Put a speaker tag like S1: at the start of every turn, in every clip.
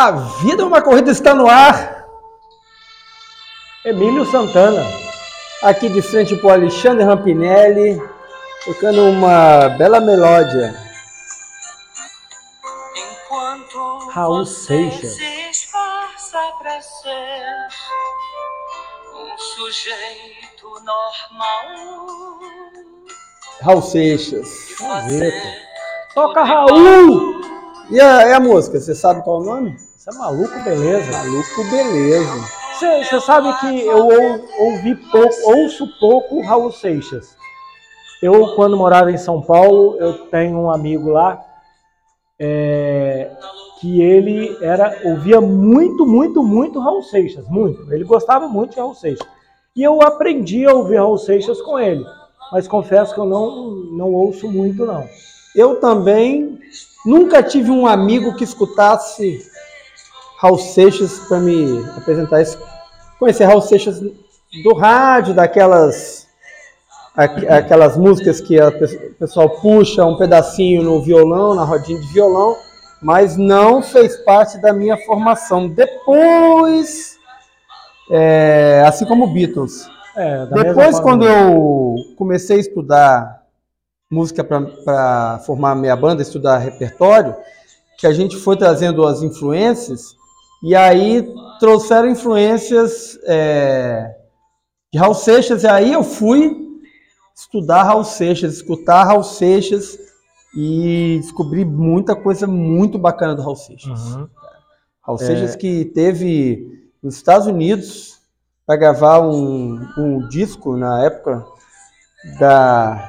S1: A vida é uma corrida está no ar.
S2: Emílio Santana.
S1: Aqui de frente para o Alexandre Rampinelli, tocando uma bela melódia.
S3: Enquanto
S2: Raul Seixas.
S3: se esforça pra ser um sujeito normal
S1: Raul Seixas.
S2: Toca Raul!
S1: E a, e a música, você sabe qual é o nome?
S2: Você é maluco, beleza?
S1: Maluco Beleza.
S2: Você sabe que eu ou- ouvi pouco, ouço pouco Raul Seixas. Eu, quando morava em São Paulo, eu tenho um amigo lá é, que ele era ouvia muito, muito, muito Raul Seixas, muito. Ele gostava muito de Raul Seixas. E eu aprendi a ouvir Raul Seixas com ele. Mas confesso que eu não, não ouço muito, não.
S1: Eu também nunca tive um amigo que escutasse Raul Seixas para me apresentar isso. Conhecer Raul Seixas do rádio, daquelas aqu- aquelas músicas que o pessoal puxa um pedacinho no violão, na rodinha de violão, mas não fez parte da minha formação. Depois, é, assim como Beatles,
S2: É,
S1: depois, quando eu comecei a estudar música para formar minha banda, estudar repertório, que a gente foi trazendo as influências, e aí trouxeram influências é, de Raul Seixas, e aí eu fui estudar Raul Seixas, escutar Raul Seixas, e descobri muita coisa muito bacana do Raul Seixas.
S2: Uhum.
S1: Raul Seixas que teve nos Estados Unidos para gravar um, um disco na época da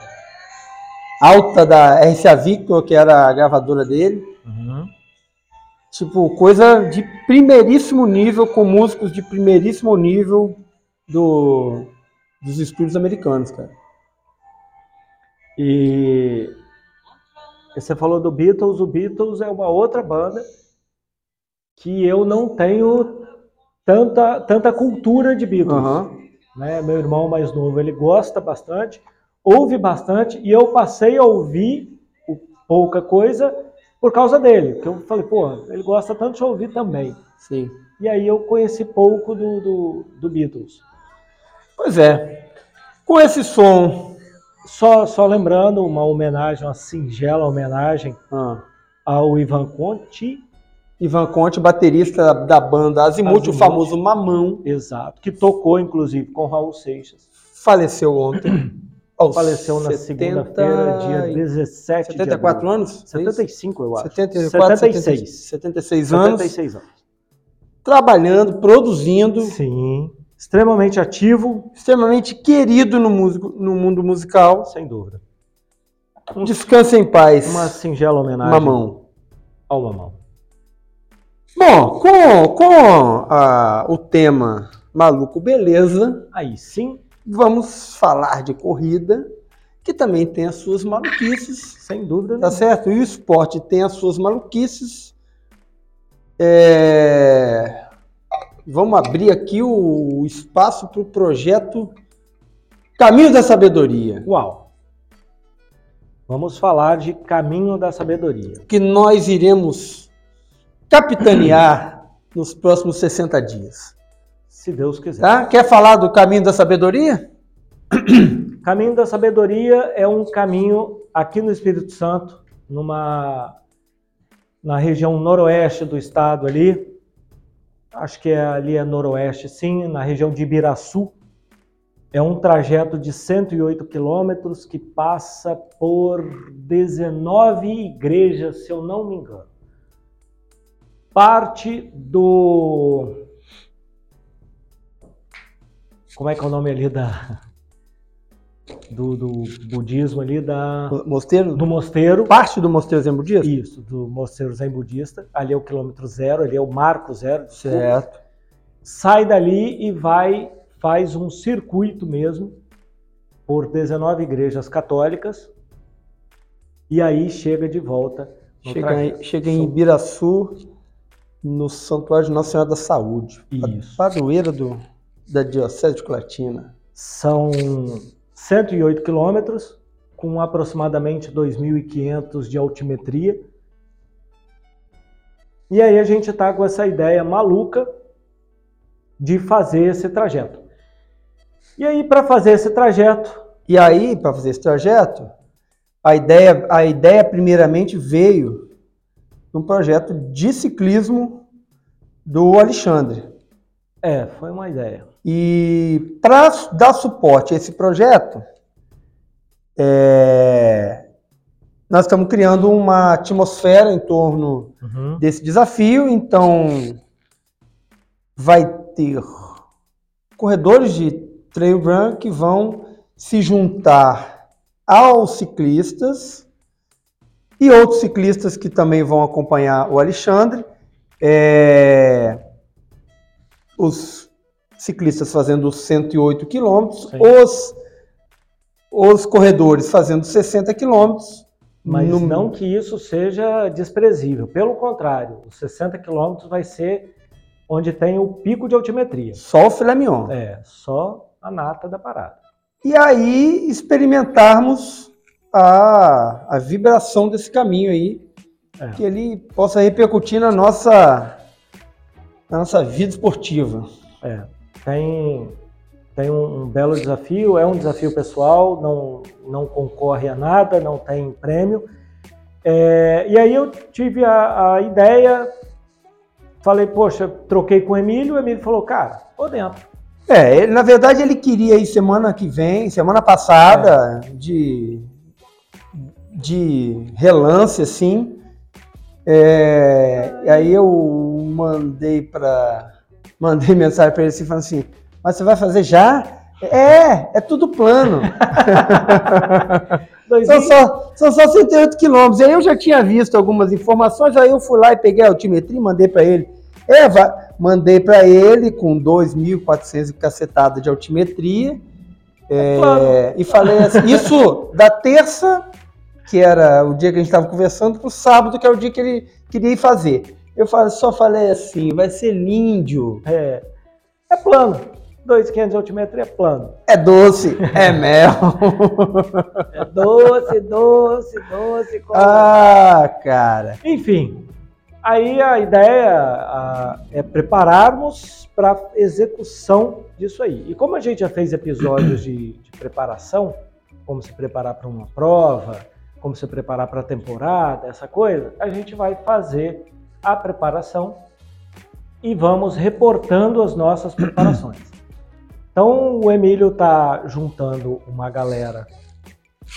S1: alta da RCA Victor, que era a gravadora dele.
S2: Uhum.
S1: Tipo, coisa de primeiríssimo nível, com músicos de primeiríssimo nível do, dos estúdios americanos, cara.
S2: E você falou do Beatles, o Beatles é uma outra banda que eu não tenho tanta, tanta cultura de Beatles.
S1: Aham.
S2: né? Meu irmão mais novo, ele gosta bastante, ouve bastante, e eu passei a ouvir pouca coisa por causa dele. Que eu falei, pô, ele gosta tanto de ouvir também.
S1: Sim.
S2: E aí eu conheci pouco do, do, do Beatles.
S1: Pois é. Com esse som.
S2: Só, só lembrando, uma homenagem, uma singela homenagem
S1: Ah,
S2: ao Ivan Conti,
S1: Ivan Conte, baterista da banda Azimuth, o famoso Mamão,
S2: exato, que tocou inclusive com Raul Seixas.
S1: faleceu ontem. aos
S2: Faleceu na
S1: 70
S2: segunda-feira, dia
S1: e-
S2: 17 de
S1: 74
S2: abril.
S1: anos? É isso?
S2: 75, eu acho.
S1: 74,
S2: 76.
S1: 76 anos,
S2: 76 anos.
S1: trabalhando, produzindo,
S2: Sim. Extremamente ativo,
S1: extremamente querido no, músico, no mundo musical.
S2: sem dúvida.
S1: Descanse em paz,
S2: Uma singela homenagem
S1: mamão.
S2: ao Mamão.
S1: Bom, com, com ah, o tema Maluco Beleza,
S2: Aí sim,
S1: vamos falar de corrida, que também tem as suas maluquices.
S2: sem dúvida.
S1: Tá
S2: nenhuma.
S1: certo? E o esporte tem as suas maluquices. É, Vamos abrir aqui o espaço para o projeto Caminho da Sabedoria,
S2: Uau. Vamos falar de Caminho da Sabedoria.
S1: que nós iremos capitanear nos próximos 60 dias.
S2: Se Deus quiser.
S1: Tá? Quer falar do Caminho da Sabedoria?
S2: Caminho da Sabedoria é um caminho aqui no Espírito Santo, numa na região noroeste do estado ali. Acho que é, ali é noroeste, sim, na região de Ibiraçu. É um trajeto de 108 quilômetros que passa por 19 igrejas, se eu não me engano. Parte do. Como é que é o nome ali da. Do, do budismo ali, da,
S1: Mosteiro?
S2: do mosteiro.
S1: Parte do Mosteiro Zen Budista?
S2: Isso, do mosteiro Zen Budista. Ali é o quilômetro zero, ali é o marco zero.
S1: Certo.
S2: Sai dali e vai, faz um circuito mesmo por 19 igrejas católicas. E aí chega de volta.
S1: Chega, em- chega em Ibiraçu, no Santuário de Nossa Senhora da Saúde.
S2: Isso.
S1: Padroeira do, da Diocese de Colatina.
S2: São 108 quilômetros, com aproximadamente 2.500 de altimetria. E aí a gente está com essa ideia maluca de fazer esse trajeto. E aí, para fazer esse trajeto.
S1: E aí, para fazer esse trajeto, a ideia, a ideia primeiramente veio de um projeto de ciclismo do Alexandre.
S2: É, foi uma ideia.
S1: E para dar suporte a esse projeto, é, nós estamos criando uma atmosfera em torno
S2: Uhum.
S1: desse desafio. Então, vai ter corredores de trail run que vão se juntar aos ciclistas e outros ciclistas que também vão acompanhar o Alexandre. É, os ciclistas fazendo os 108 quilômetros, os, os corredores fazendo 60 quilômetros.
S2: Mas
S1: no-
S2: não que isso seja desprezível. Pelo contrário, os 60 quilômetros vai ser onde tem o pico de altimetria.
S1: Só o filé mignon.
S2: É, só a nata da parada.
S1: E aí experimentarmos a, a vibração desse caminho aí,
S2: É.
S1: que ele possa repercutir na nossa, na nossa vida esportiva.
S2: É, tem, tem um, um belo desafio, é um desafio pessoal, não, não concorre a nada, não tem prêmio. É, e aí eu tive a, a ideia, falei, poxa, troquei com o Emílio, o Emílio falou, cara, tô dentro.
S1: É, ele, na verdade ele queria ir semana que vem, semana passada, de, de relance, assim. É, e aí eu mandei para mandei mensagem para ele assim, falando assim, mas você vai fazer já? É, é tudo plano. São só, são só 108 quilômetros. E aí eu já tinha visto algumas informações, aí eu fui lá e peguei a altimetria e mandei para ele. É, mandei para ele com 2.400 e cacetada de altimetria. É,
S2: claro.
S1: e falei assim, isso da terça, que era o dia que a gente estava conversando, para o sábado, que é o dia que ele queria ir fazer. Eu só falei assim, vai ser lindo,
S2: É, é plano. 2,500 de altimetria é plano.
S1: é doce, é mel.
S2: É doce, doce, doce. como-
S1: ah, cara.
S2: Enfim, aí a ideia a, é prepararmos para execução disso aí. E como a gente já fez episódios de, de preparação, como se preparar para uma prova, como se preparar para a temporada, essa coisa, a gente vai fazer a preparação e vamos reportando as nossas preparações. Então o Emílio está juntando uma galera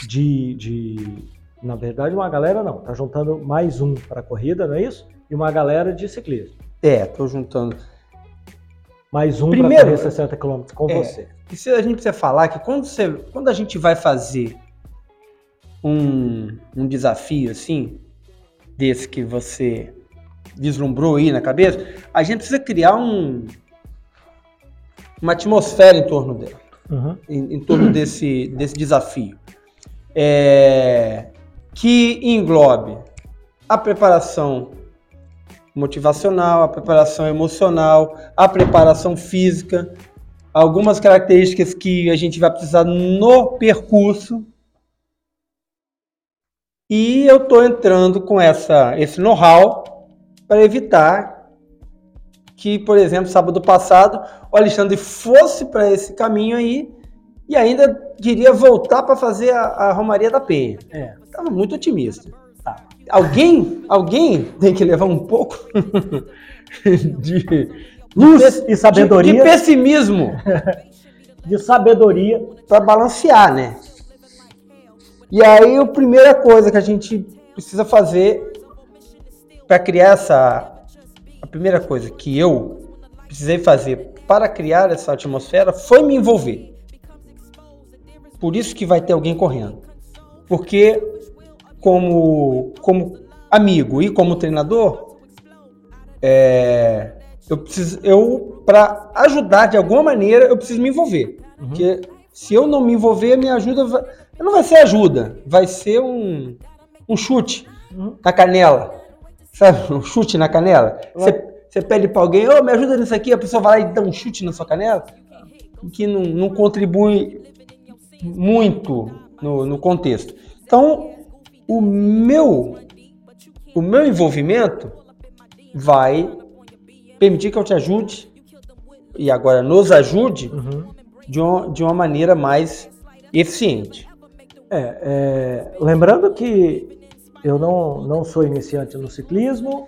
S2: de, de na verdade, uma galera não, tá juntando mais um para corrida, não é isso? E uma galera de ciclismo.
S1: É, tô juntando.
S2: Mais um para
S1: Primeiro-
S2: correr 60 km com
S1: É.
S2: você.
S1: E se a gente precisa falar que quando, você, quando a gente vai fazer um, um desafio assim, desse que você vislumbrou aí na cabeça, a gente precisa criar um, uma atmosfera em torno dela,
S2: Uhum.
S1: em, em torno desse, desse desafio. É, que englobe a preparação motivacional, a preparação emocional, a preparação física, algumas características que a gente vai precisar no percurso. E eu estou entrando com essa, esse know-how para evitar que, por exemplo, sábado passado, o Alexandre fosse para esse caminho aí e ainda queria voltar para fazer a, a Romaria da Penha.
S2: É.
S1: Estava muito otimista.
S2: Tá.
S1: Alguém, alguém tem que levar um pouco de
S2: Luz
S1: de-
S2: e sabedoria.
S1: de, de pessimismo
S2: De sabedoria.
S1: para balancear, né? E aí a primeira coisa que a gente precisa fazer para criar essa a primeira coisa que eu precisei fazer para criar essa atmosfera foi me envolver. Por isso que vai ter alguém correndo. Porque como como amigo e como treinador, é, eu preciso eu para ajudar de alguma maneira eu preciso me envolver.
S2: Uhum.
S1: Porque se eu não me envolver, minha ajuda vai, não vai ser ajuda, vai ser um, um chute
S2: Uhum.
S1: na canela. Sabe? Um chute na canela. Você, você pede para alguém, ô, me ajuda nisso aqui, a pessoa vai lá e dá um chute na sua canela, que não, não contribui muito no, no contexto. Então, o meu, o meu envolvimento vai permitir que eu te ajude e agora nos ajude
S2: Uhum.
S1: de uma, de uma maneira mais eficiente.
S2: É, é, lembrando que eu não, não sou iniciante no ciclismo,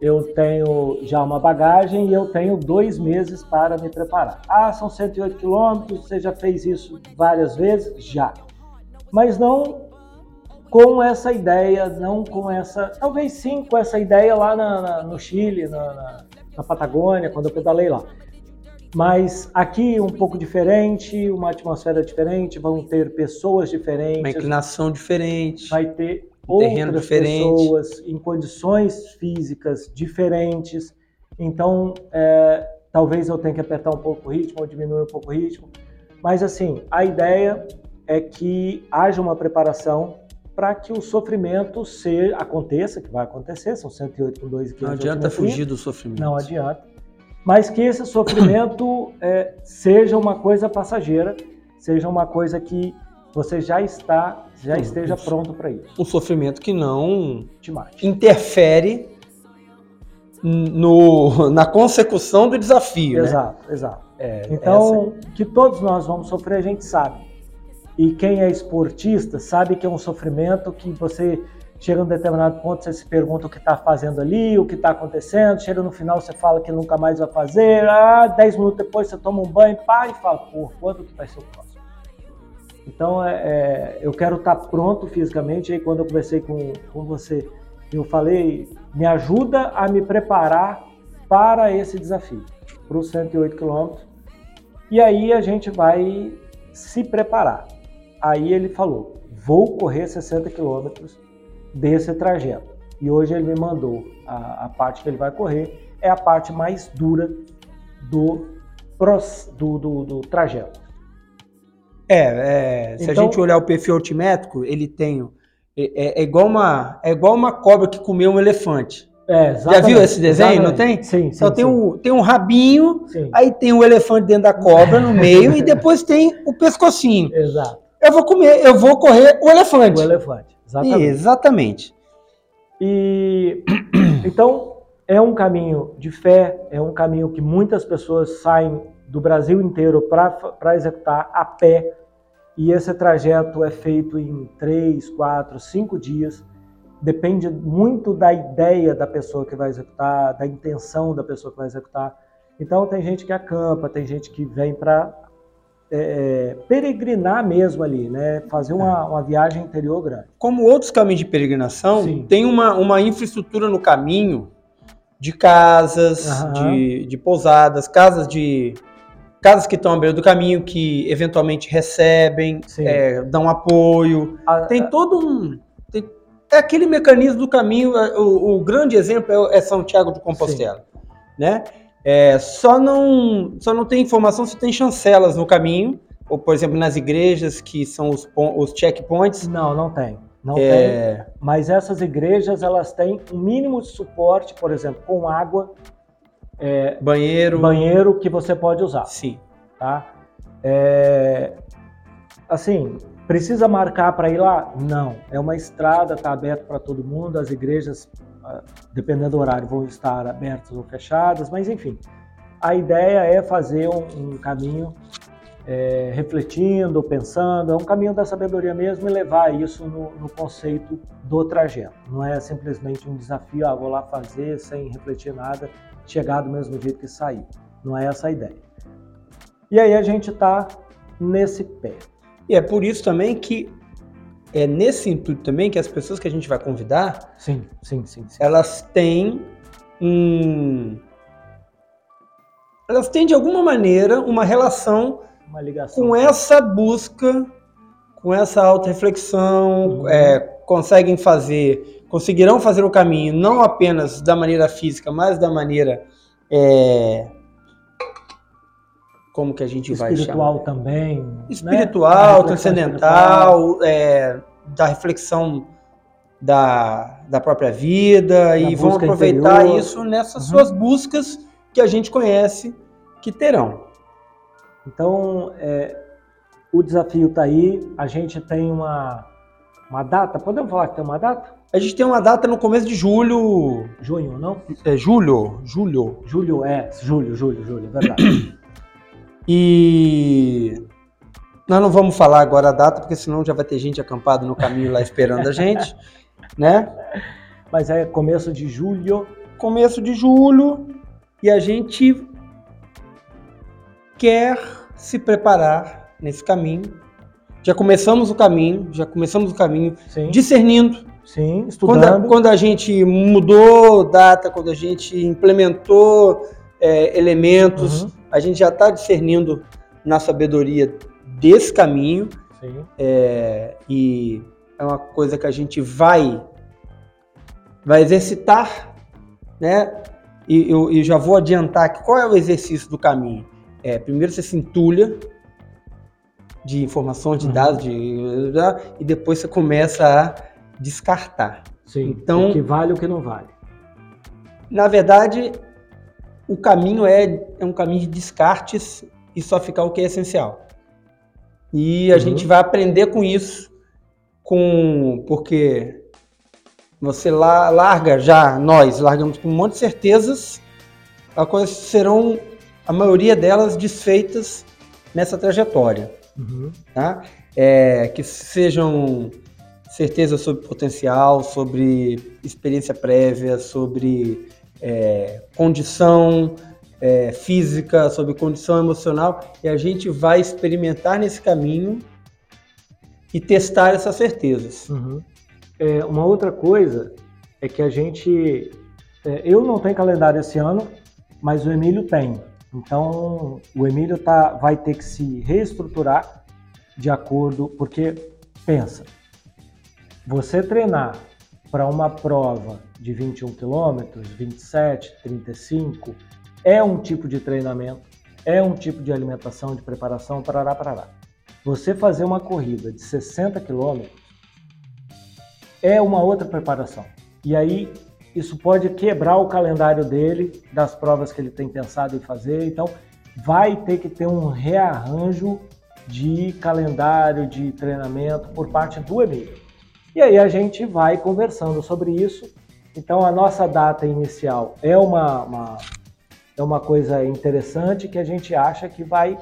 S2: eu tenho já uma bagagem e eu tenho dois meses para me preparar. Ah, são 108 quilômetros, você já fez isso várias vezes? Já. Mas não com essa ideia, não com essa. Talvez sim com essa ideia lá na- na- no Chile, na, na- na Patagônia, quando eu pedalei lá. Mas aqui um pouco diferente, uma atmosfera diferente, vão ter pessoas
S1: Uma
S2: diferentes,
S1: inclinação diferente.
S2: vai ter
S1: terreno
S2: outras
S1: diferente.
S2: pessoas em condições físicas diferentes. Então, é, talvez eu tenha que apertar um pouco o ritmo ou diminuir um pouco o ritmo. Mas, assim, a ideia é que haja uma preparação para que o sofrimento se, aconteça, que vai acontecer, são 108 com 2 kg.
S1: Não adianta fugir do sofrimento.
S2: Não adianta. Mas que esse sofrimento é, seja uma coisa passageira, seja uma coisa que você já está, já esteja
S1: isso.
S2: pronto para isso.
S1: Um sofrimento que não
S2: Te mate.
S1: interfere no, na consecução do desafio, né?
S2: Exato, exato.
S1: É,
S2: Então, que todos nós vamos sofrer, a gente sabe. E quem é esportista sabe que é um sofrimento que você chega num determinado ponto, você se pergunta o que está fazendo ali, o que está acontecendo, chega no final, você fala que nunca mais vai fazer, ah, 10 minutos depois você toma um banho, para e fala, pô, quando que vai ser o próximo? Então, é, é, eu quero estar pronto fisicamente, aí quando eu conversei com, com você, eu falei, me ajuda a me preparar para esse desafio, para os 108 quilômetros, e aí a gente vai se preparar. Aí ele falou: vou correr 60 quilômetros desse trajeto. E hoje ele me mandou a, a parte que ele vai correr, é a parte mais dura do, do, do, do trajeto.
S1: É, é, se a
S2: Então-
S1: gente olhar o perfil altimétrico, ele tem. o- É, é igual uma, é igual uma cobra que comeu um elefante.
S2: É,
S1: Já viu esse desenho, não
S2: exatamente.
S1: tem?
S2: Sim, sim.
S1: Só tem,
S2: sim.
S1: um, tem um rabinho,
S2: Sim,
S1: aí tem o elefante dentro da cobra no meio e depois tem o pescocinho.
S2: exato.
S1: Eu vou comer, eu vou correr o elefante.
S2: O elefante. Exatamente.
S1: Exatamente.
S2: E então é um caminho de fé, é um caminho que muitas pessoas saem do Brasil inteiro para executar a pé. E esse trajeto é feito em três, quatro, cinco dias. Depende muito da ideia da pessoa que vai executar, da intenção da pessoa que vai executar. Então tem gente que acampa, tem gente que vem para peregrinar mesmo ali, né? Fazer uma, uma viagem interior grande.
S1: Como outros caminhos de peregrinação,
S2: Sim.
S1: tem uma, uma infraestrutura no caminho de casas,
S2: Aham.
S1: de, de pousadas, casas de casas que estão à beira do caminho que eventualmente recebem, é, dão apoio.
S2: A-
S1: Tem todo um tem- é aquele mecanismo do caminho. é, O, o grande exemplo é, é São Tiago de Compostela, né? É, só não só não tem informação se tem chancelas no caminho, ou por exemplo nas igrejas que são os, os checkpoints.
S2: Não, não tem. Não tem.
S1: É,
S2: Mas essas igrejas, elas têm um mínimo de suporte, por exemplo, com água,
S1: banheiro,
S2: banheiro que você pode usar,
S1: sim.
S2: tá? É, assim, precisa marcar para ir lá? Não. É uma estrada, está aberto para todo mundo. As igrejas, ah, dependendo do horário, vão estar abertas ou fechadas, mas enfim. A ideia é fazer um, um caminho é, refletindo, pensando, é um caminho da sabedoria mesmo e levar isso no, no conceito do trajeto. Não é simplesmente um desafio, ah, vou lá fazer sem refletir nada, chegar do mesmo jeito que sair. Não é essa a ideia. E aí a gente está nesse pé.
S1: E é por isso também que é nesse intuito também que as pessoas que a gente vai convidar,
S2: Sim, sim, sim. sim.
S1: elas têm um elas têm de alguma maneira uma relação
S2: Uma ligação.
S1: com essa busca, com essa auto-reflexão,
S2: Uhum.
S1: é, conseguem fazer, conseguirão fazer o caminho não apenas da maneira física, mas da maneira é, como que a gente vai chamar?
S2: espiritual também. né?
S1: espiritual,
S2: reflexão
S1: transcendental, é, da reflexão da, da própria vida e vão aproveitar
S2: interior.
S1: isso nessas
S2: Uhum.
S1: suas buscas que a gente conhece que terão.
S2: Então, é, o desafio está aí. A gente tem uma, Uma data? Podemos falar que tem uma data?
S1: A gente tem uma data no começo de julho.
S2: Junho, não?
S1: É julho? Julho.
S2: Julho é, julho, julho, julho, é verdade.
S1: E nós não vamos falar agora a data, porque senão já vai ter gente acampada no caminho lá esperando a gente, né?
S2: Mas é começo de julho.
S1: Começo de julho e a gente quer se preparar nesse caminho. Já começamos o caminho, já começamos o caminho
S2: Sim,
S1: discernindo.
S2: Sim
S1: Quando a,
S2: estudando.
S1: quando a gente mudou data, quando a gente implementou é, elementos,
S2: Uhum,
S1: a gente já está discernindo na sabedoria desse caminho
S2: sim.
S1: é, e é uma coisa que a gente vai vai exercitar, né? E eu, eu já vou adiantar que qual é o exercício do caminho? É, primeiro você se entulha de informações, de
S2: Uhum.
S1: dados, de, e depois você começa a descartar.
S2: sim.
S1: Então-
S2: O que vale e o que não vale.
S1: Na verdade, o caminho é, é um caminho de descartes e só ficar o que é essencial. E a
S2: Uhum.
S1: gente vai aprender com isso, com porque você la- larga já, nós largamos com um monte de certezas, as coisas serão, a maioria delas, desfeitas nessa trajetória
S2: Uhum,
S1: tá? É, que sejam certeza sobre potencial, sobre experiência prévia, sobre é, condição é, física, sobre condição emocional, e a gente vai experimentar nesse caminho e testar essas certezas.
S2: uhum. É, uma outra coisa é que a gente. é, eu não tenho calendário esse ano, mas o Emílio tem. Então, o Emílio tá, vai ter que se reestruturar de acordo. Porque, pensa, você treinar para uma prova de 21 quilômetros, 27, 35, é um tipo de treinamento, é um tipo de alimentação, de preparação, parará, parará. Você fazer uma corrida de 60 quilômetros é uma outra preparação. E aí isso pode quebrar o calendário dele, das provas que ele tem pensado em fazer. Então vai ter que ter um rearranjo de calendário, de treinamento por parte do Emílio. E aí a gente vai conversando sobre isso. Então a nossa data inicial é uma, uma- é uma coisa interessante que a gente acha que vai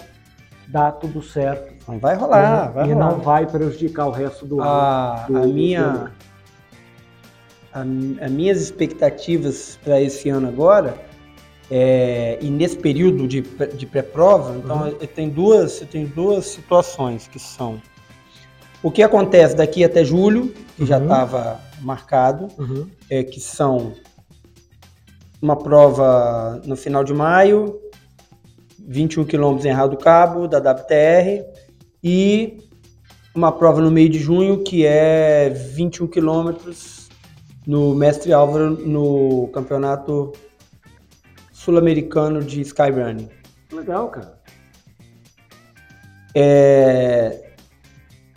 S2: dar tudo certo
S1: vai rolar,
S2: e
S1: vai
S2: não
S1: rolar.
S2: vai prejudicar o resto do ano.
S1: a,
S2: do-
S1: a
S2: do-
S1: minha as minhas expectativas para esse ano agora é, e nesse período de, de pré-prova então
S2: Uhum.
S1: eu tenho duas eu tenho duas situações que são o que acontece daqui até julho que já
S2: Uhum.
S1: estava marcado
S2: Uhum.
S1: é, que são uma prova no final de maio, 21 quilômetros em Arraial do Cabo, da WTR, e uma prova no meio de junho, que é 21 quilômetros no Mestre Álvaro, no Campeonato Sul-Americano de Skyrunning.
S2: Legal, cara.
S1: É,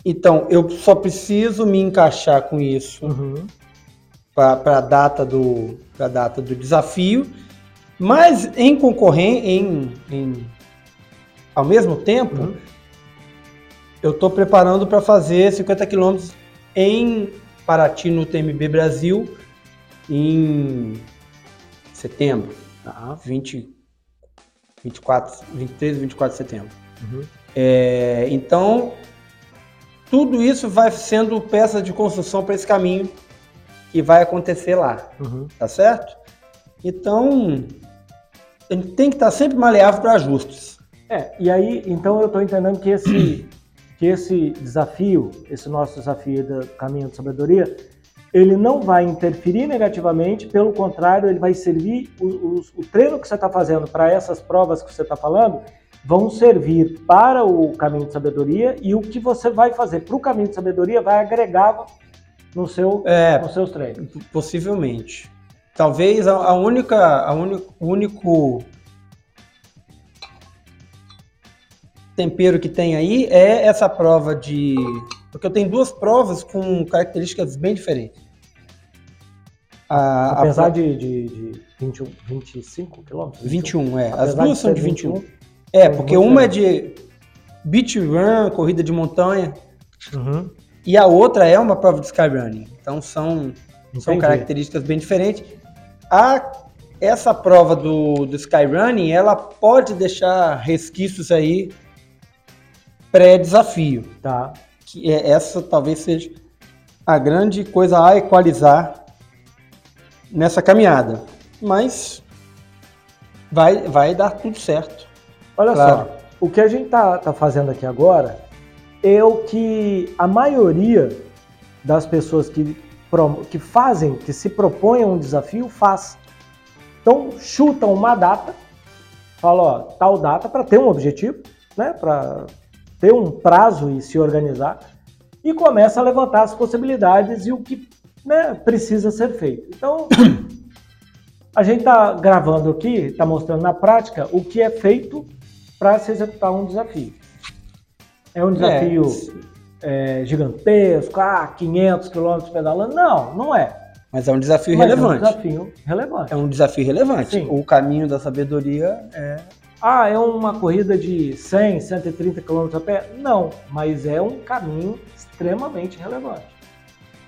S1: Então, eu só preciso me encaixar com isso
S2: Uhum.
S1: para a data do data do desafio, mas em concorrência, em, em- ao mesmo tempo,
S2: Uhum.
S1: eu estou preparando para fazer 50 quilômetros em Paraty no TMB Brasil em setembro,
S2: Tá.
S1: 20, 24, 23 e 24 de setembro.
S2: Uhum.
S1: É, então, tudo isso vai sendo peça de construção para esse caminho que vai acontecer lá,
S2: Uhum.
S1: tá certo? Então, a gente tem que estar sempre maleável para ajustes.
S2: É, e aí, então eu estou entendendo que esse, que esse desafio, esse nosso desafio do caminho de sabedoria, ele não vai interferir negativamente, pelo contrário, ele vai servir, o, o- o treino que você está fazendo para essas provas que você está falando, vão servir para o caminho de sabedoria e o que você vai fazer para o caminho de sabedoria vai agregar no seu,
S1: É,
S2: nos seus treinos.
S1: possivelmente. Talvez a, a única, a único, o único tempero que tem aí é essa prova de, porque eu tenho duas provas com características bem diferentes. A, a
S2: Apesar
S1: pro-
S2: de, de, de 21, 25 quilômetros?
S1: 21, é. As
S2: Apesar
S1: duas
S2: de
S1: são de 21.
S2: 21.
S1: É,
S2: são
S1: porque uma é de beach run, corrida de montanha,
S2: Uhum.
S1: e a outra é uma prova de skyrunning. Então são, são características bem diferentes. A, essa prova do, do skyrunning, ela pode deixar resquícios aí pré-desafio.
S2: Tá.
S1: Que é, essa talvez seja a grande coisa a equalizar nessa caminhada. Mas vai, vai dar tudo certo.
S2: Olha
S1: Claro.
S2: só, o que a gente tá, tá fazendo aqui agora é o que a maioria das pessoas que, que fazem, que se propõem a um desafio, faz. Então, chutam uma data, fala, ó, tal data para ter um objetivo, né, para ter um prazo e se organizar, e começa a levantar as possibilidades e o que né, precisa ser feito. Então, a gente está gravando aqui, está mostrando na prática o que é feito para se executar um desafio. É um desafio é, gigantesco, ah, 500 quilômetros pedalando? Não, não é.
S1: Mas é um desafio
S2: Mas
S1: relevante.
S2: É um desafio relevante.
S1: É um desafio relevante.
S2: Sim.
S1: O caminho da sabedoria é.
S2: Ah, é uma corrida de 100, 130 km a pé? Não, mas é um caminho extremamente relevante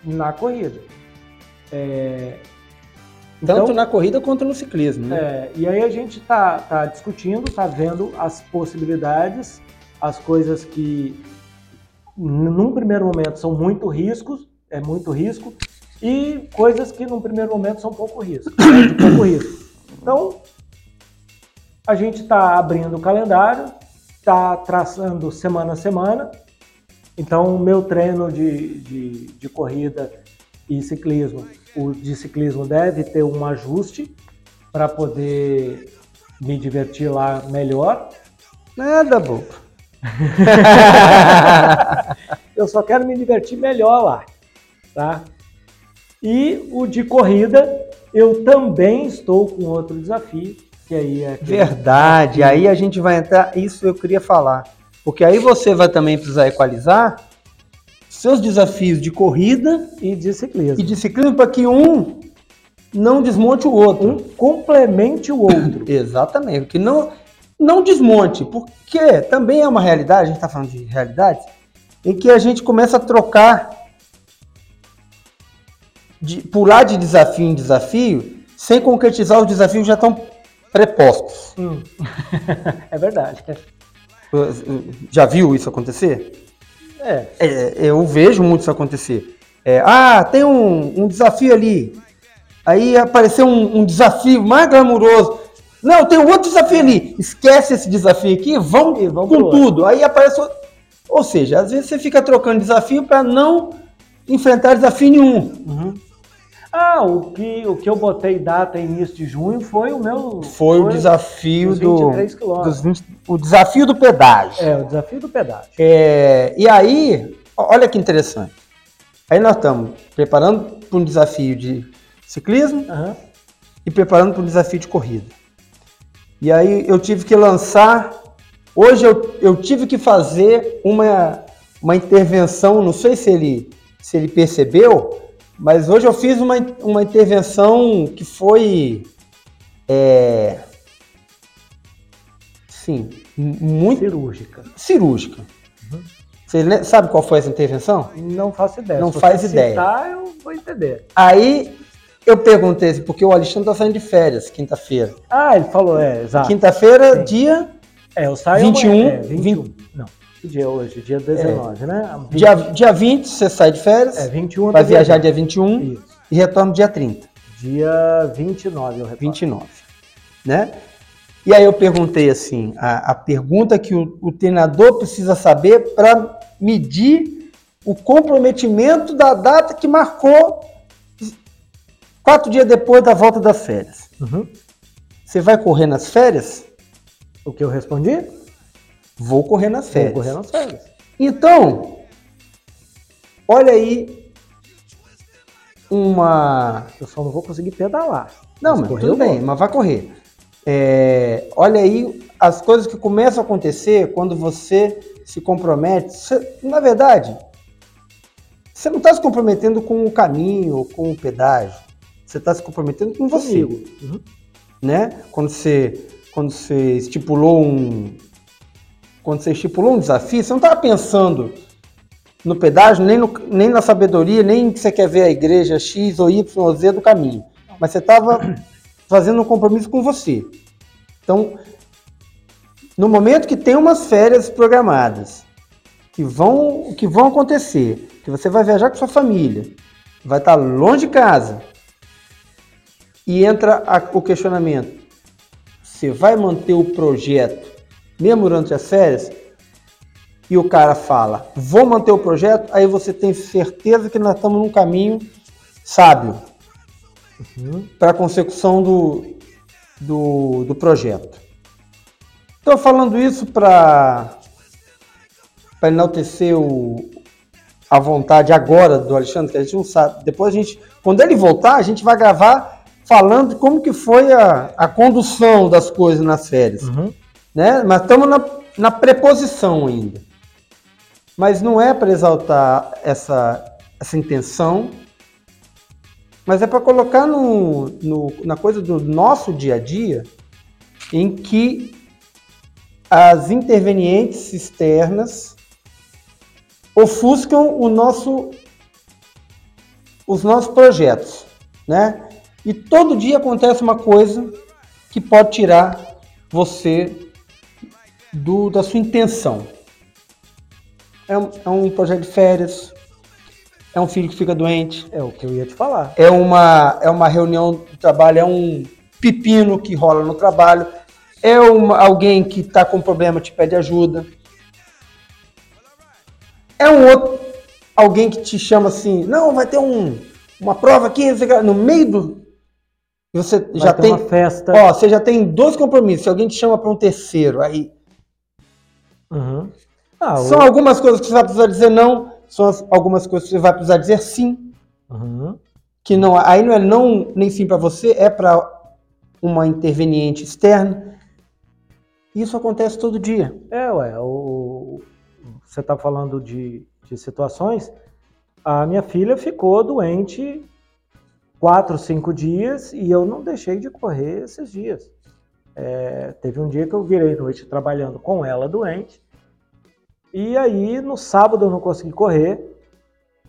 S2: na corrida. É,
S1: Tanto
S2: então,
S1: na corrida quanto no ciclismo. Né?
S2: é, e aí a gente está tá discutindo, está vendo as possibilidades, as coisas que num primeiro momento são muito riscos, é muito risco, e coisas que num primeiro momento são pouco risco, é de pouco risco. Então, a gente está abrindo o calendário, está traçando semana a semana. Então, o meu treino de, de, de corrida e ciclismo, o de ciclismo deve ter um ajuste para poder me divertir lá melhor.
S1: Nada, bobo.
S2: Eu só quero me divertir melhor lá, tá? E o de corrida, eu também estou com outro desafio, que aí é
S1: Verdade. Aí a gente vai entrar. Isso eu queria falar. Porque aí você vai também precisar equalizar seus desafios de corrida
S2: e de ciclismo.
S1: e de ciclismo para que um não desmonte o outro.
S2: Um complemente o outro.
S1: Exatamente, que não, não desmonte, porque também é uma realidade, a gente está falando de realidades, em que a gente começa a trocar, de, pular de desafio em desafio, sem concretizar os desafios que já estão prepostos.
S2: Hum. é verdade.
S1: Já viu isso acontecer?
S2: É.
S1: É, eu vejo muito isso acontecer. É, ah, tem um, um desafio ali. Aí apareceu um, um desafio mais glamuroso. Não, tem outro desafio ali. Esquece esse desafio aqui, vamos,
S2: E vamos
S1: com tudo. Aí aparece. outro. Ou seja, às vezes você fica trocando desafio para não enfrentar desafio nenhum.
S2: Ah, o que, o que eu botei data início de junho foi o meu.
S1: Foi, o desafio do.
S2: 23 quilômetros.
S1: dos 20 o desafio do pedágio.
S2: É, o desafio do pedágio.
S1: É, e aí, olha que interessante. Aí nós estamos preparando para um desafio de ciclismo
S2: Aham.
S1: e preparando para um desafio de corrida. E aí eu tive que lançar. Hoje eu, eu tive que fazer uma, uma intervenção, não sei se ele, se ele percebeu, mas hoje eu fiz uma, uma intervenção que foi. É, sim, muito
S2: Cirúrgica.
S1: cirúrgica. Você le- sabe qual foi essa intervenção?
S2: Não faço ideia.
S1: Não
S2: Se
S1: faz
S2: você
S1: ideia.
S2: citar, eu vou entender.
S1: Aí eu perguntei, porque o Alexandre está saindo de férias, quinta-feira.
S2: Ah, ele falou, é, exato.
S1: Quinta-feira, dia,
S2: É, eu saio
S1: 21,
S2: amanhã. É, 21. Não. Que dia é hoje? Dia 19, né? 20.
S1: dia, dia 20, você sai de férias,
S2: É, 21 eu
S1: vai viajar dia 21
S2: Isso.
S1: e retorna dia 30,
S2: Dia 29, eu retorno.
S1: 29, né? E aí eu perguntei assim, a, a pergunta que o, o treinador precisa saber para medir o comprometimento da data que marcou quatro dias depois da volta das férias.
S2: Uhum.
S1: Você vai correr nas férias?
S2: O que eu respondi?
S1: Vou correr nas
S2: Vou
S1: férias.
S2: correr nas férias.
S1: Então, olha aí uma.
S2: Eu só não vou conseguir pedalar.
S1: Não, mas
S2: correr
S1: tudo bem,
S2: vou.
S1: mas vai correr. É, olha aí as coisas que começam a acontecer quando você se compromete. Você- na verdade, você não está se comprometendo com o caminho ou com o pedágio. Você está se comprometendo com você.
S2: Uhum.
S1: né? Quando você, quando você estipulou um, quando você estipulou um desafio, você não estava pensando no pedágio, nem, no- nem na sabedoria, nem que você quer ver a igreja X ou Y ou Z do caminho. Mas você estava fazendo um compromisso com você. Então, no momento que tem umas férias programadas, que vão, que vão acontecer, que você vai viajar com sua família, vai estar longe de casa, e entra a- o questionamento: você vai manter o projeto mesmo durante as férias? E o cara fala: vou manter o projeto, aí você tem certeza que nós estamos num caminho sábio para a consecução do, do, do projeto. Estou falando isso para para enaltecer o, a vontade agora do Alexandre, que a gente não sabe. Depois a gente, quando ele voltar, a gente vai gravar falando como que foi a, a condução das coisas nas férias,
S2: Uhum.
S1: Né? Mas estamos na, na preposição ainda. Mas não é para exaltar essa, essa intenção, mas é para colocar no, no- na coisa do nosso dia a dia, em que as intervenientes externas ofuscam o nosso, os nossos projetos, né? E todo dia acontece uma coisa que pode tirar você do, da sua intenção. É um, é um projeto de férias, é um filho que fica doente,
S2: É o que eu ia te falar.
S1: é uma, é uma reunião de trabalho, é um pepino que rola no trabalho, é uma, alguém que está com problema te pede ajuda, é um outro, alguém que te chama assim, não, vai ter um, uma prova aqui, no meio do... Você
S2: Vai
S1: já tem...
S2: uma festa.
S1: Ó, você já tem dois compromissos, se alguém te chama para um terceiro, aí
S2: Uhum. Ah,
S1: são algumas coisas que você vai precisar dizer não, são as- algumas coisas que você vai precisar dizer sim,
S2: Uhum.
S1: que não, aí não é não nem sim para você, é para uma interveniente externa. Isso acontece todo dia.
S2: É, ué, o, você está falando de, de situações. A minha filha ficou doente quatro, cinco dias e eu não deixei de correr esses dias. É, teve um dia que eu virei noite trabalhando com ela doente. E aí no sábado eu não consegui correr,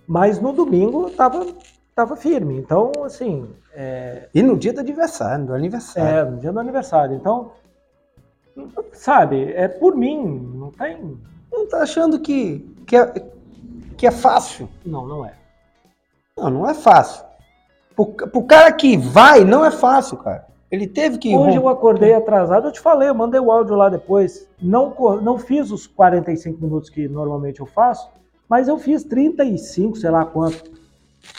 S2: mas no domingo eu tava, tava firme. Então, assim,
S1: E no dia do aniversário, do aniversário.
S2: é, no dia do aniversário. Então, sabe, é por mim, não tem.
S1: Não tá achando que, que, é, que é fácil.
S2: Não, não é.
S1: Não, não é fácil. Pro, pro cara que vai, não é fácil, cara. Ele teve que.
S2: Hoje eu acordei atrasado, eu te falei, eu mandei o áudio lá depois. Não, não fiz os 45 minutos que normalmente eu faço, mas eu fiz 35, sei lá quanto.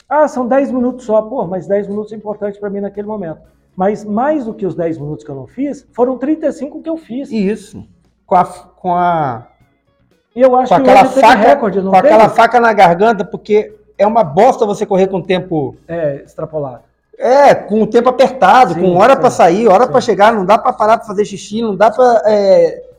S2: Ah, são 10 minutos só. Pô, mas 10 minutos é importante para mim naquele momento. Mas mais do que os 10 minutos que eu não fiz, foram 35 que eu fiz. E
S1: Isso. Com a, com a,
S2: eu acho
S1: com
S2: que
S1: aquela faca,
S2: recorde, não
S1: com aquela
S2: teve?
S1: faca na garganta, porque é uma bosta você correr com tempo.
S2: É, extrapolado.
S1: É, com o tempo apertado,
S2: Sim,
S1: com hora para sair, hora para chegar, não dá para parar para fazer xixi, não dá para.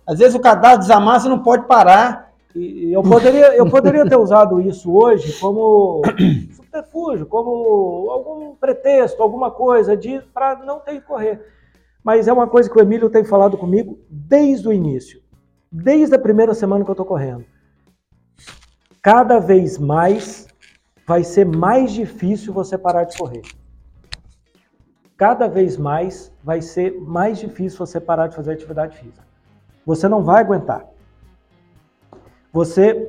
S1: às vezes o cadastro desamassa e não pode parar.
S2: E eu poderia, eu poderia ter usado isso hoje como subterfúgio, como algum pretexto, alguma coisa de para não ter que correr. Mas é uma coisa que o Emílio tem falado comigo desde o início, desde a primeira semana que eu estou correndo. Cada vez mais vai ser mais difícil você parar de correr. Cada vez mais vai ser mais difícil você parar de fazer atividade física. Você não vai aguentar você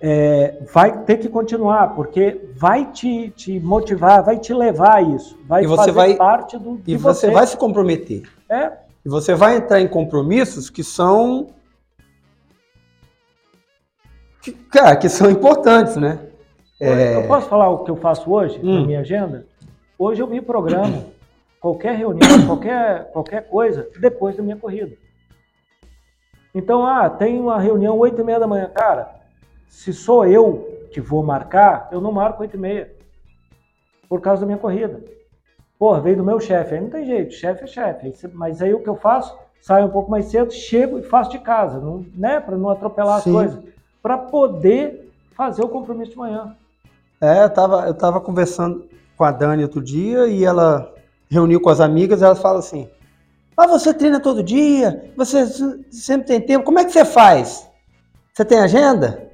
S2: é, vai ter que continuar, porque vai te, te motivar, vai te levar a isso, vai
S1: E você
S2: fazer
S1: vai-
S2: parte do
S1: E você vai se comprometer.
S2: É,
S1: E você vai entrar em compromissos que são. que, cara, que são importantes, né? É,
S2: Eu posso falar o que eu faço hoje na
S1: Hum.
S2: minha agenda? Hoje eu me programo qualquer reunião, qualquer, qualquer coisa, depois da minha corrida. Então, ah, tem uma reunião 8 e meia da manhã. Cara, se sou eu que vou marcar, eu não marco 8 e meia. Por causa da minha corrida. Porra, veio do meu chefe. Aí não tem jeito, chefe é chefe. Mas aí o que eu faço? Saio um pouco mais cedo, chego e faço de casa, não, né? Para não atropelar
S1: Sim.
S2: as coisas. Para poder fazer o compromisso de manhã.
S1: É, eu tava, eu tava conversando com a Dani outro dia e ela reuniu com as amigas ela fala assim: Ah, você treina todo dia, você sempre tem tempo, como é que você faz? Você tem agenda?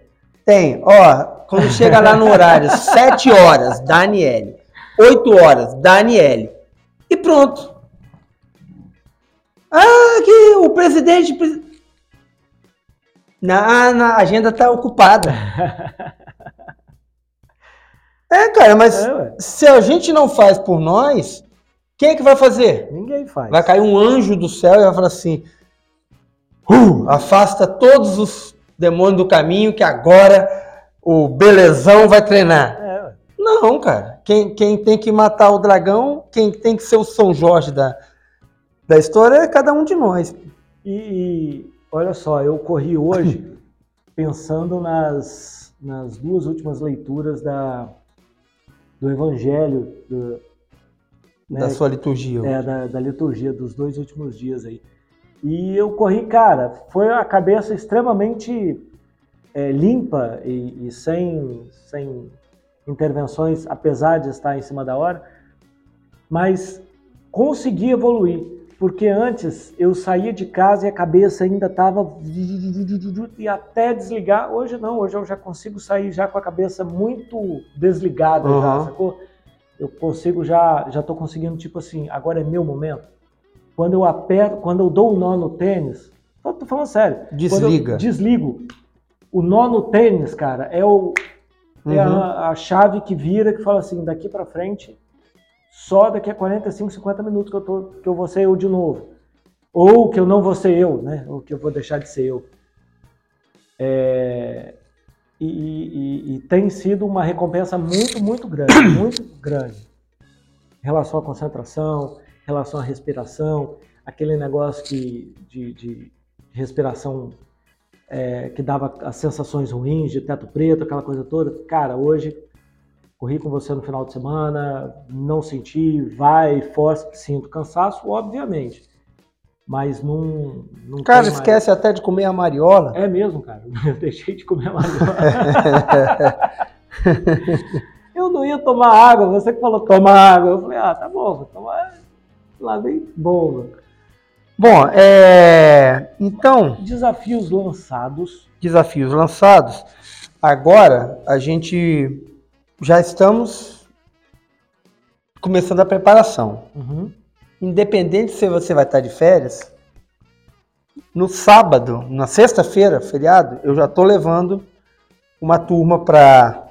S1: Tem, ó, quando chega lá no horário, 7 horas, Daniele. 8 horas, Daniele. E pronto. Ah, que o presidente. pre- Na, na agenda tá ocupada. É, cara, mas
S2: É,
S1: se a gente não faz por nós, quem é que vai fazer?
S2: Ninguém faz.
S1: Vai cair um anjo do céu e vai falar assim: "Uh, afasta todos os demônios do caminho, que agora o belezão vai treinar.
S2: É.
S1: Não, cara. Quem, quem tem que matar o dragão, quem tem que ser o São Jorge da, da história é cada um de nós.
S2: E, e olha só, eu corri hoje pensando nas, nas duas últimas leituras da, do Evangelho, do, né,
S1: Da sua liturgia.
S2: é, da, da liturgia dos dois últimos dias aí. E eu corri, cara, foi a cabeça extremamente é, limpa e, e sem, sem intervenções, apesar de estar em cima da hora, mas consegui evoluir. Porque antes eu saía de casa e a cabeça ainda estava e até desligar. Hoje não, hoje eu já consigo sair já com a cabeça muito desligada, já,
S1: Uhum.
S2: sacou? Eu consigo já, já tô conseguindo tipo assim, agora é meu momento. Quando eu aperto, quando eu dou o nó no tênis, tô, falando sério.
S1: Desliga.
S2: desligo. O nó no tênis, cara, é o é
S1: Uhum.
S2: a, a chave que vira que fala assim, daqui pra frente, só daqui a 45, 50 minutos que eu, tô, que eu vou ser eu de novo. Ou que eu não vou ser eu, né? Ou que eu vou deixar de ser eu. É, e, e- e tem sido uma recompensa muito, muito grande, muito grande. Em relação à concentração, em relação à respiração, aquele negócio que, de, de respiração é, que dava as sensações ruins de teto preto, aquela coisa toda. Cara, hoje corri com você no final de semana, não senti, vai, força, sinto cansaço, obviamente. Mas não. não
S1: Cara,
S2: tem mais-
S1: esquece até de comer a mariola.
S2: É mesmo, cara. Eu deixei de comer a mariola. eu não ia tomar água, você que falou toma água. Eu falei, ah, tá bom, vou tomar. Lá vem bomba.
S1: Bom, é, então,
S2: Desafios lançados.
S1: desafios lançados. Agora a gente já estamos começando a preparação.
S2: Uhum.
S1: Independente se você vai estar de férias, no sábado, na sexta-feira, feriado, eu já estou levando uma turma para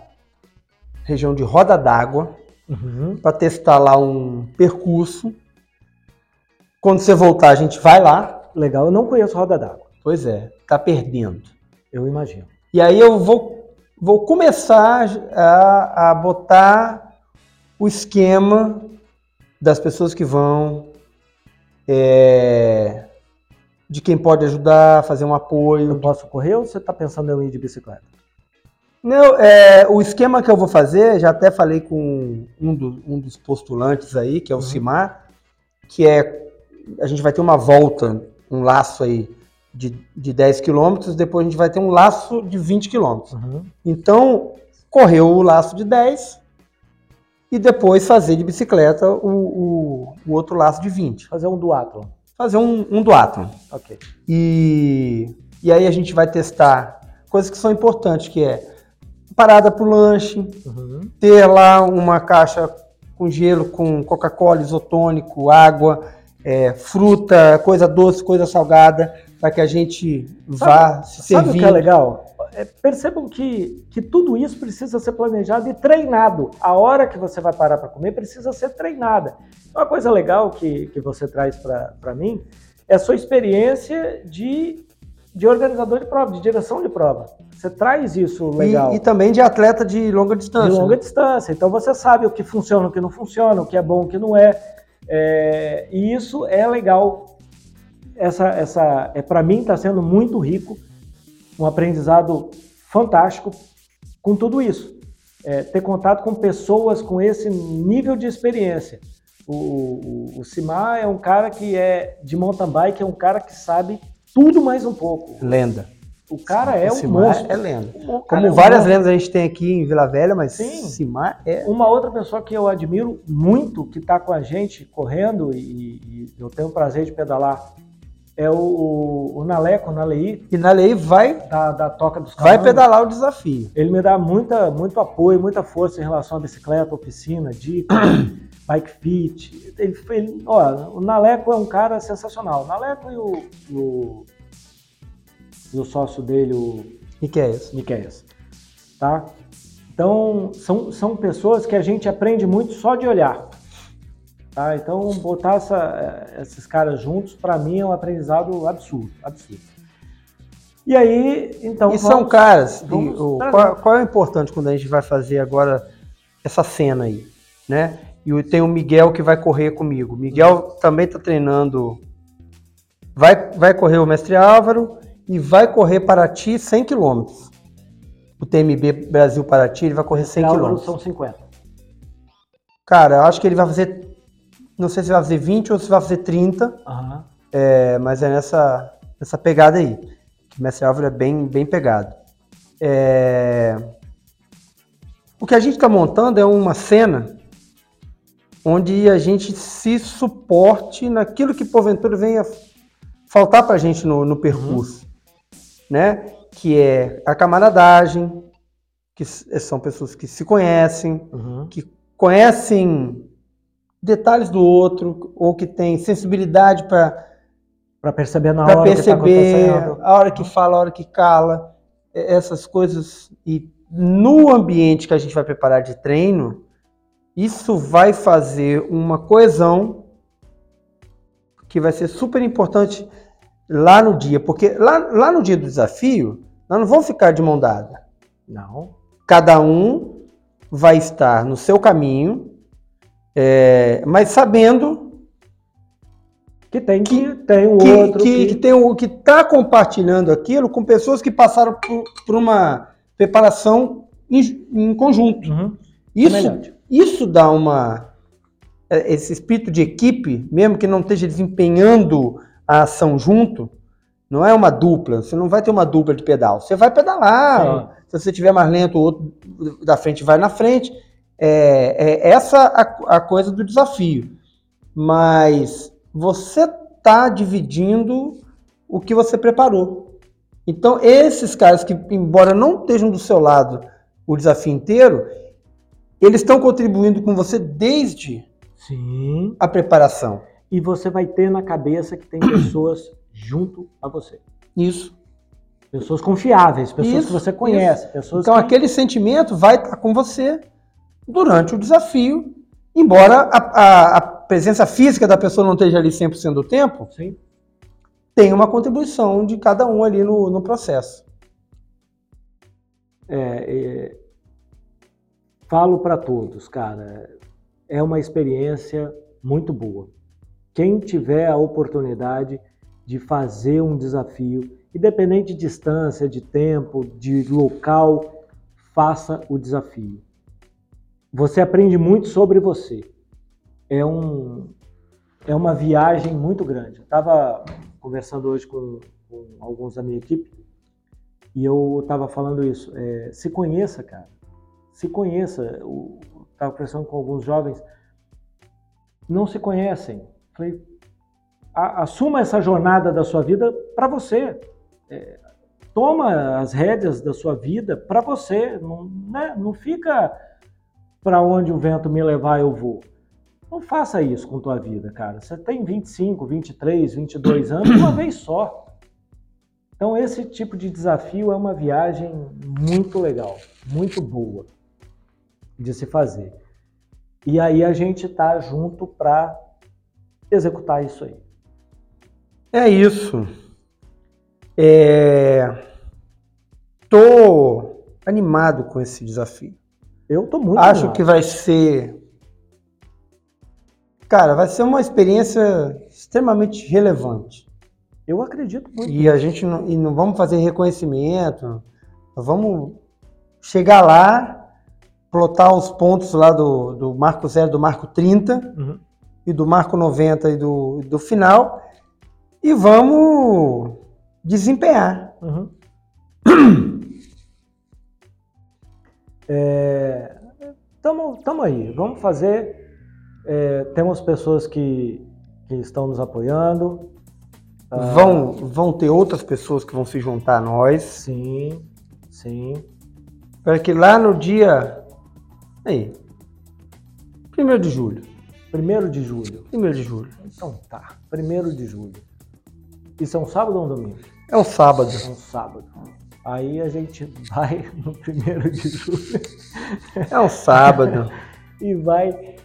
S1: região de Roda d'Água
S2: Uhum.
S1: para testar lá um percurso. Quando você voltar, a gente vai lá.
S2: Legal, eu não conheço Roda d'Água.
S1: Pois é, tá perdendo.
S2: Eu imagino.
S1: E aí eu vou, vou começar a, a botar o esquema das pessoas que vão, é, de quem pode ajudar, fazer um
S2: Eu
S1: apoio.
S2: posso correr ou você está pensando em eu ir de bicicleta?
S1: Não, é, o esquema que eu vou fazer, já até falei com um, do- um dos postulantes aí, que é o
S2: Uhum.
S1: Cimar, que é, a gente vai ter uma volta, um laço aí de, de 10 quilômetros, depois a gente vai ter um laço de 20 quilômetros.
S2: Uhum.
S1: Então, correu o laço de 10 e depois fazer de bicicleta o, o, o outro laço de 20.
S2: Fazer um duatlon.
S1: Fazer um, um duatlon.
S2: Ok.
S1: E, e aí a gente vai testar coisas que são importantes, que é parada para o lanche,
S2: Uhum.
S1: ter lá uma caixa com gelo, com Coca-Cola, isotônico, água, é, fruta, coisa doce, coisa salgada, para que a gente vá se
S2: Sabe o
S1: servir.
S2: que é legal? É, percebam que, que tudo isso precisa ser planejado e treinado. A hora que você vai parar para comer precisa ser treinada. Uma coisa legal que, que você traz para mim é a sua experiência de, de organizador de prova, de direção de prova. Você traz isso legal.
S1: E, e também de atleta de longa distância.
S2: de longa
S1: né?
S2: distância. Então você sabe o que funciona, o que não funciona, o que é bom, o que não é. É, e isso é legal. Essa, essa, é para mim está sendo muito rico, um aprendizado fantástico com tudo isso. É, ter contato com pessoas com esse nível de experiência. O, o, o Simar é um cara que é de mountain bike, é um cara que sabe tudo mais um pouco.
S1: Lenda.
S2: O cara é um
S1: Simar
S2: monstro.
S1: é lenda.
S2: O
S1: Como
S2: é
S1: várias lendas a gente tem aqui em Vila Velha, mas
S2: Sim.
S1: Simar é.
S2: Uma outra pessoa que eu admiro muito, que está com a gente correndo, e, e eu tenho o prazer de pedalar é o, o Naleco, o Nalei,
S1: E na lei vai,
S2: da, da Toca dos
S1: vai pedalar o desafio.
S2: Ele me dá muita, muito apoio, muita força em relação à bicicleta, oficina, dica, bike fit. Ele, ele, ó, o Naleco é um cara sensacional. O Naleco e o, o, e o sócio dele, o
S1: que isso?
S2: Miqueias, tá? Então, são, são pessoas que a gente aprende muito só de olhar. Tá? Então, botar essa- esses caras juntos, para mim, é um aprendizado absurdo, absurdo. E aí, então...
S1: E são
S2: vamos-
S1: caras, e
S2: vamos
S1: o-
S2: trazer.
S1: qual, qual é o importante quando a gente vai fazer agora essa cena aí, né? E o- tem o Miguel que vai correr comigo. O Miguel também está treinando, vai, vai correr o Mestre Álvaro e vai correr Paraty 100 km. O TMB Brasil Paraty, ele vai correr 100
S2: Álvaro
S1: km.
S2: são 50.
S1: Cara, eu acho que ele vai fazer, não sei se vai fazer 20 ou se vai fazer 30,
S2: Aham.
S1: é, mas é nessa, nessa pegada aí. Que o Mestre Álvaro é bem, bem pegado. É, O que a gente está montando é uma cena onde a gente se suporte naquilo que porventura venha faltar para a gente no, no percurso, né? Que é a camaradagem, que são pessoas que se conhecem,
S2: Uhum.
S1: conhecem detalhes do outro ou que têm sensibilidade para
S2: Para perceber na hora que tá
S1: perceber a hora que fala, a hora que cala, essas coisas. E no ambiente que a gente vai preparar de treino, isso vai fazer uma coesão que vai ser super importante lá no dia, porque lá, lá no dia do desafio, nós não vamos ficar de mão dada.
S2: Não.
S1: Cada um vai estar no seu caminho, é, mas sabendo
S2: Que tem que, tem o
S1: que,
S2: outro
S1: que,
S2: que,
S1: tem o que está compartilhando aquilo com pessoas que passaram por, por uma preparação em, em conjunto.
S2: Uhum.
S1: Isso, isso dá uma é, esse espírito de equipe, mesmo que não esteja desempenhando a ação junto, não é uma dupla. Você não vai ter uma dupla de pedal. Você vai pedalar. Se você tiver mais lento, o outro da frente vai na frente. É, é essa a, a coisa do desafio. Mas você está dividindo o que você preparou. Então, esses caras que, embora não estejam do seu lado o desafio inteiro, eles estão contribuindo com você desde
S2: Sim.
S1: a preparação.
S2: E você vai ter na cabeça que tem pessoas junto a você.
S1: Isso.
S2: Pessoas confiáveis, pessoas
S1: Isso,
S2: que você conhece, pessoas
S1: Então,
S2: que...
S1: aquele sentimento vai estar com você durante o desafio, embora a, a- a presença física da pessoa não esteja ali 100% do tempo,
S2: Sim.
S1: tem uma contribuição de cada um ali no, no processo.
S2: É, é, falo para todos, cara, é uma experiência muito boa. Quem tiver a oportunidade de fazer um desafio, independente de distância, de tempo, de local, faça o desafio. Você aprende muito sobre você. É, um, é uma viagem muito grande. Eu estava conversando hoje com, com alguns da minha equipe e eu estava falando isso. é, se conheça, cara. Se conheça. Estava conversando com alguns jovens. Não se conhecem. Falei, assuma essa jornada da sua vida para você. É, toma as rédeas da sua vida para você. Não, né? não fica para onde o vento me levar, eu vou. Não faça isso com tua vida, cara. Você tem 25, 23, 22 anos, uma vez só. Então, esse tipo de desafio é uma viagem muito legal, muito boa de se fazer. E aí a gente tá junto para executar isso aí.
S1: É isso. É... Tô animado com esse desafio.
S2: Eu tô muito
S1: Acho
S2: animado.
S1: que vai ser. Cara, vai ser uma experiência extremamente relevante.
S2: eu acredito muito.
S1: E a gente não, e não vamos fazer reconhecimento, vamos chegar lá, plotar os pontos lá do, do marco 0 do marco 30
S2: Uhum.
S1: e do marco 90 e do, do final e vamos desempenhar.
S2: Uhum. É, tamo, tamo aí, vamos fazer. É, temos pessoas que, que estão nos apoiando,
S1: Vão, vão ter outras pessoas que vão se juntar a nós.
S2: Sim, sim.
S1: Para que lá no dia. Aí. 1 de julho.
S2: 1 de julho.
S1: 1 de julho.
S2: Então tá, 1 de julho. Isso é um sábado ou um domingo?
S1: É um sábado.
S2: É um sábado. Aí a gente vai no 1 de julho
S1: É um sábado.
S2: e vai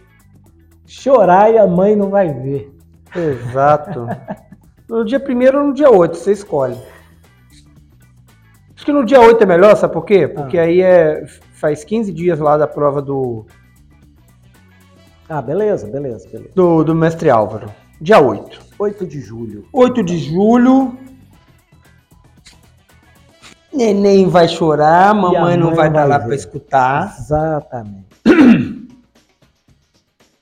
S2: chorar e a mãe não vai ver.
S1: Exato. No dia 1 ou no dia 8, você escolhe. Acho que no dia 8 é melhor, sabe por quê? Porque aí é, faz 15 dias lá da prova do,
S2: Ah, beleza, beleza, beleza.
S1: do, do mestre Álvaro. Dia 8.
S2: 8 de julho.
S1: 8 de julho. Neném vai chorar, mamãe não vai estar
S2: vai
S1: lá para escutar.
S2: Exatamente.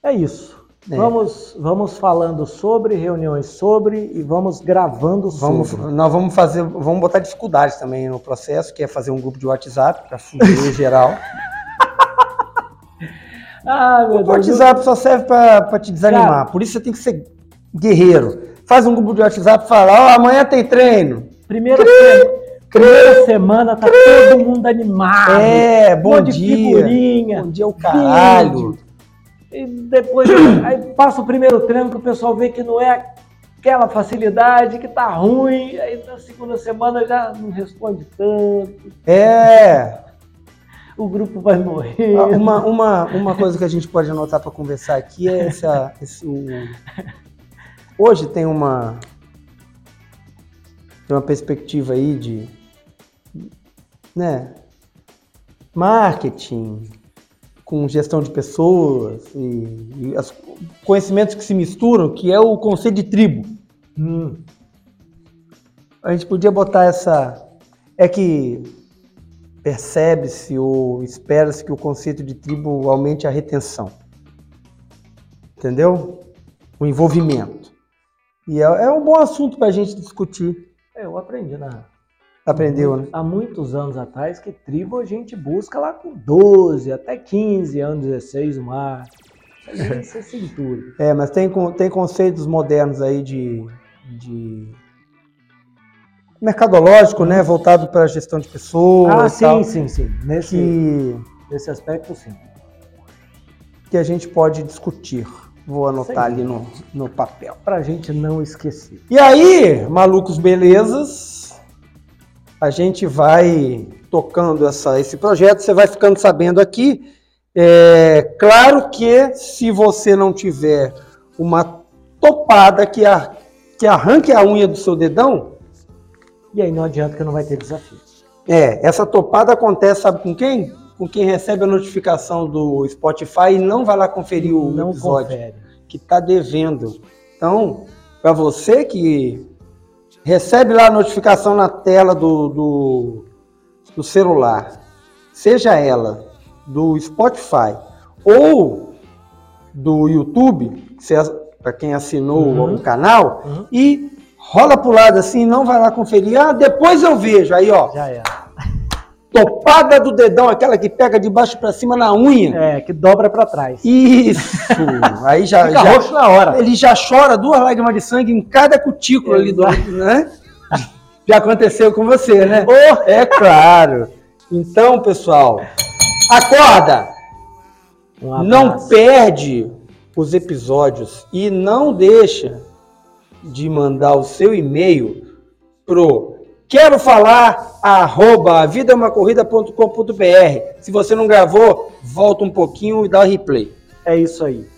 S2: É isso.
S1: É.
S2: Vamos, vamos falando sobre, reuniões sobre e vamos gravando
S1: Vamos,
S2: sobre.
S1: nós vamos fazer, vamos botar dificuldades também no processo, que é fazer um grupo de WhatsApp para fugir geral.
S2: Ah,
S1: O
S2: Deus.
S1: WhatsApp só serve para te desanimar. Por isso você tem que ser guerreiro. Faz um grupo de WhatsApp e fala: Ó, amanhã tem treino.
S2: Primeira, se- primeira semana tá todo mundo animado.
S1: É,
S2: Um
S1: bom
S2: de
S1: dia.
S2: figurinha,
S1: Bom dia, o caralho.
S2: vídeo. E depois aí passa o primeiro treino que o pessoal vê que não é aquela facilidade, que tá ruim. Aí na segunda semana já não responde tanto.
S1: É.
S2: O grupo vai morrer.
S1: Ah, Uma, uma, uma coisa que a gente pode anotar para conversar aqui é essa. Esse, o- Hoje tem uma. Tem uma perspectiva aí de. Né? Marketing, com gestão de pessoas e, e os conhecimentos que se misturam, que é o conceito de tribo.
S2: Hum,
S1: A gente podia botar essa. É que percebe-se ou espera-se que o conceito de tribo aumente a retenção. Entendeu? O envolvimento. E é, é um bom assunto para a gente discutir.
S2: é, eu aprendi na,
S1: Aprendeu, né?
S2: há muitos anos atrás que tribo a gente busca lá com 12, até 15 anos, 16 no mar. Isso é cintura.
S1: É, mas tem, tem conceitos modernos aí de, de mercadológico, né? Voltado para a gestão de pessoas.
S2: Ah, sim,
S1: tal,
S2: sim, sim. Nesse,
S1: Que,
S2: nesse aspecto, sim.
S1: que a gente pode discutir. Vou anotar ali no, no papel.
S2: Pra gente não esquecer.
S1: E aí, malucos belezas, a gente vai tocando essa, esse projeto, você vai ficando sabendo aqui. É, claro que se você não tiver uma topada que, a, que arranque a unha do seu dedão,
S2: E aí não adianta que não vai ter desafio.
S1: é, essa topada acontece, sabe com quem? Com quem recebe a notificação do Spotify e não vai lá conferir o
S2: não
S1: episódio.
S2: confere.
S1: que está devendo. Então, para você que recebe lá a notificação na tela do, do, do celular, seja ela do Spotify ou do YouTube, para quem assinou
S2: Uhum.
S1: o canal,
S2: Uhum.
S1: e rola pro lado assim, não vai lá conferir, ah, depois eu vejo. Aí, ó,
S2: Já era.
S1: Topada do dedão, aquela que pega de baixo para cima na unha.
S2: É, que dobra pra trás.
S1: Isso! Aí já,
S2: Fica
S1: já,
S2: roxo na hora.
S1: ele já chora duas lágrimas de sangue em cada cutícula ali do, né? Já aconteceu com você, né? É claro. Então, pessoal, acorda!
S2: Um
S1: Não perde os episódios e não deixa de mandar o seu e-mail pro quero falar arroba vidamacorrida.com.br. Se você não gravou, volta um pouquinho e dá replay.
S2: É isso aí.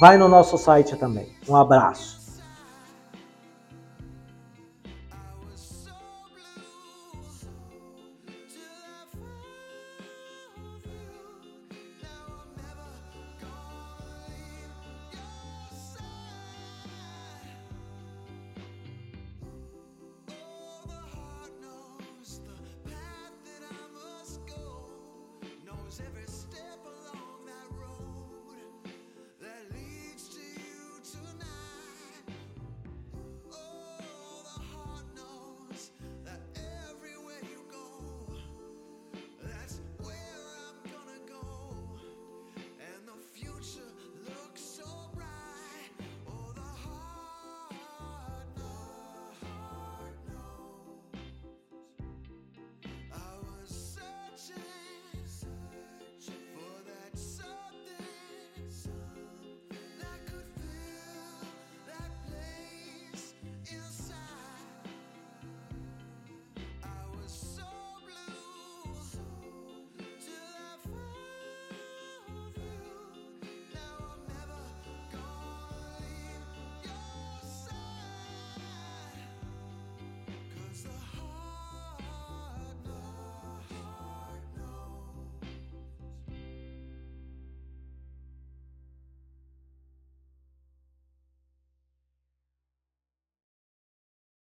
S2: Vai no nosso site também. Um abraço.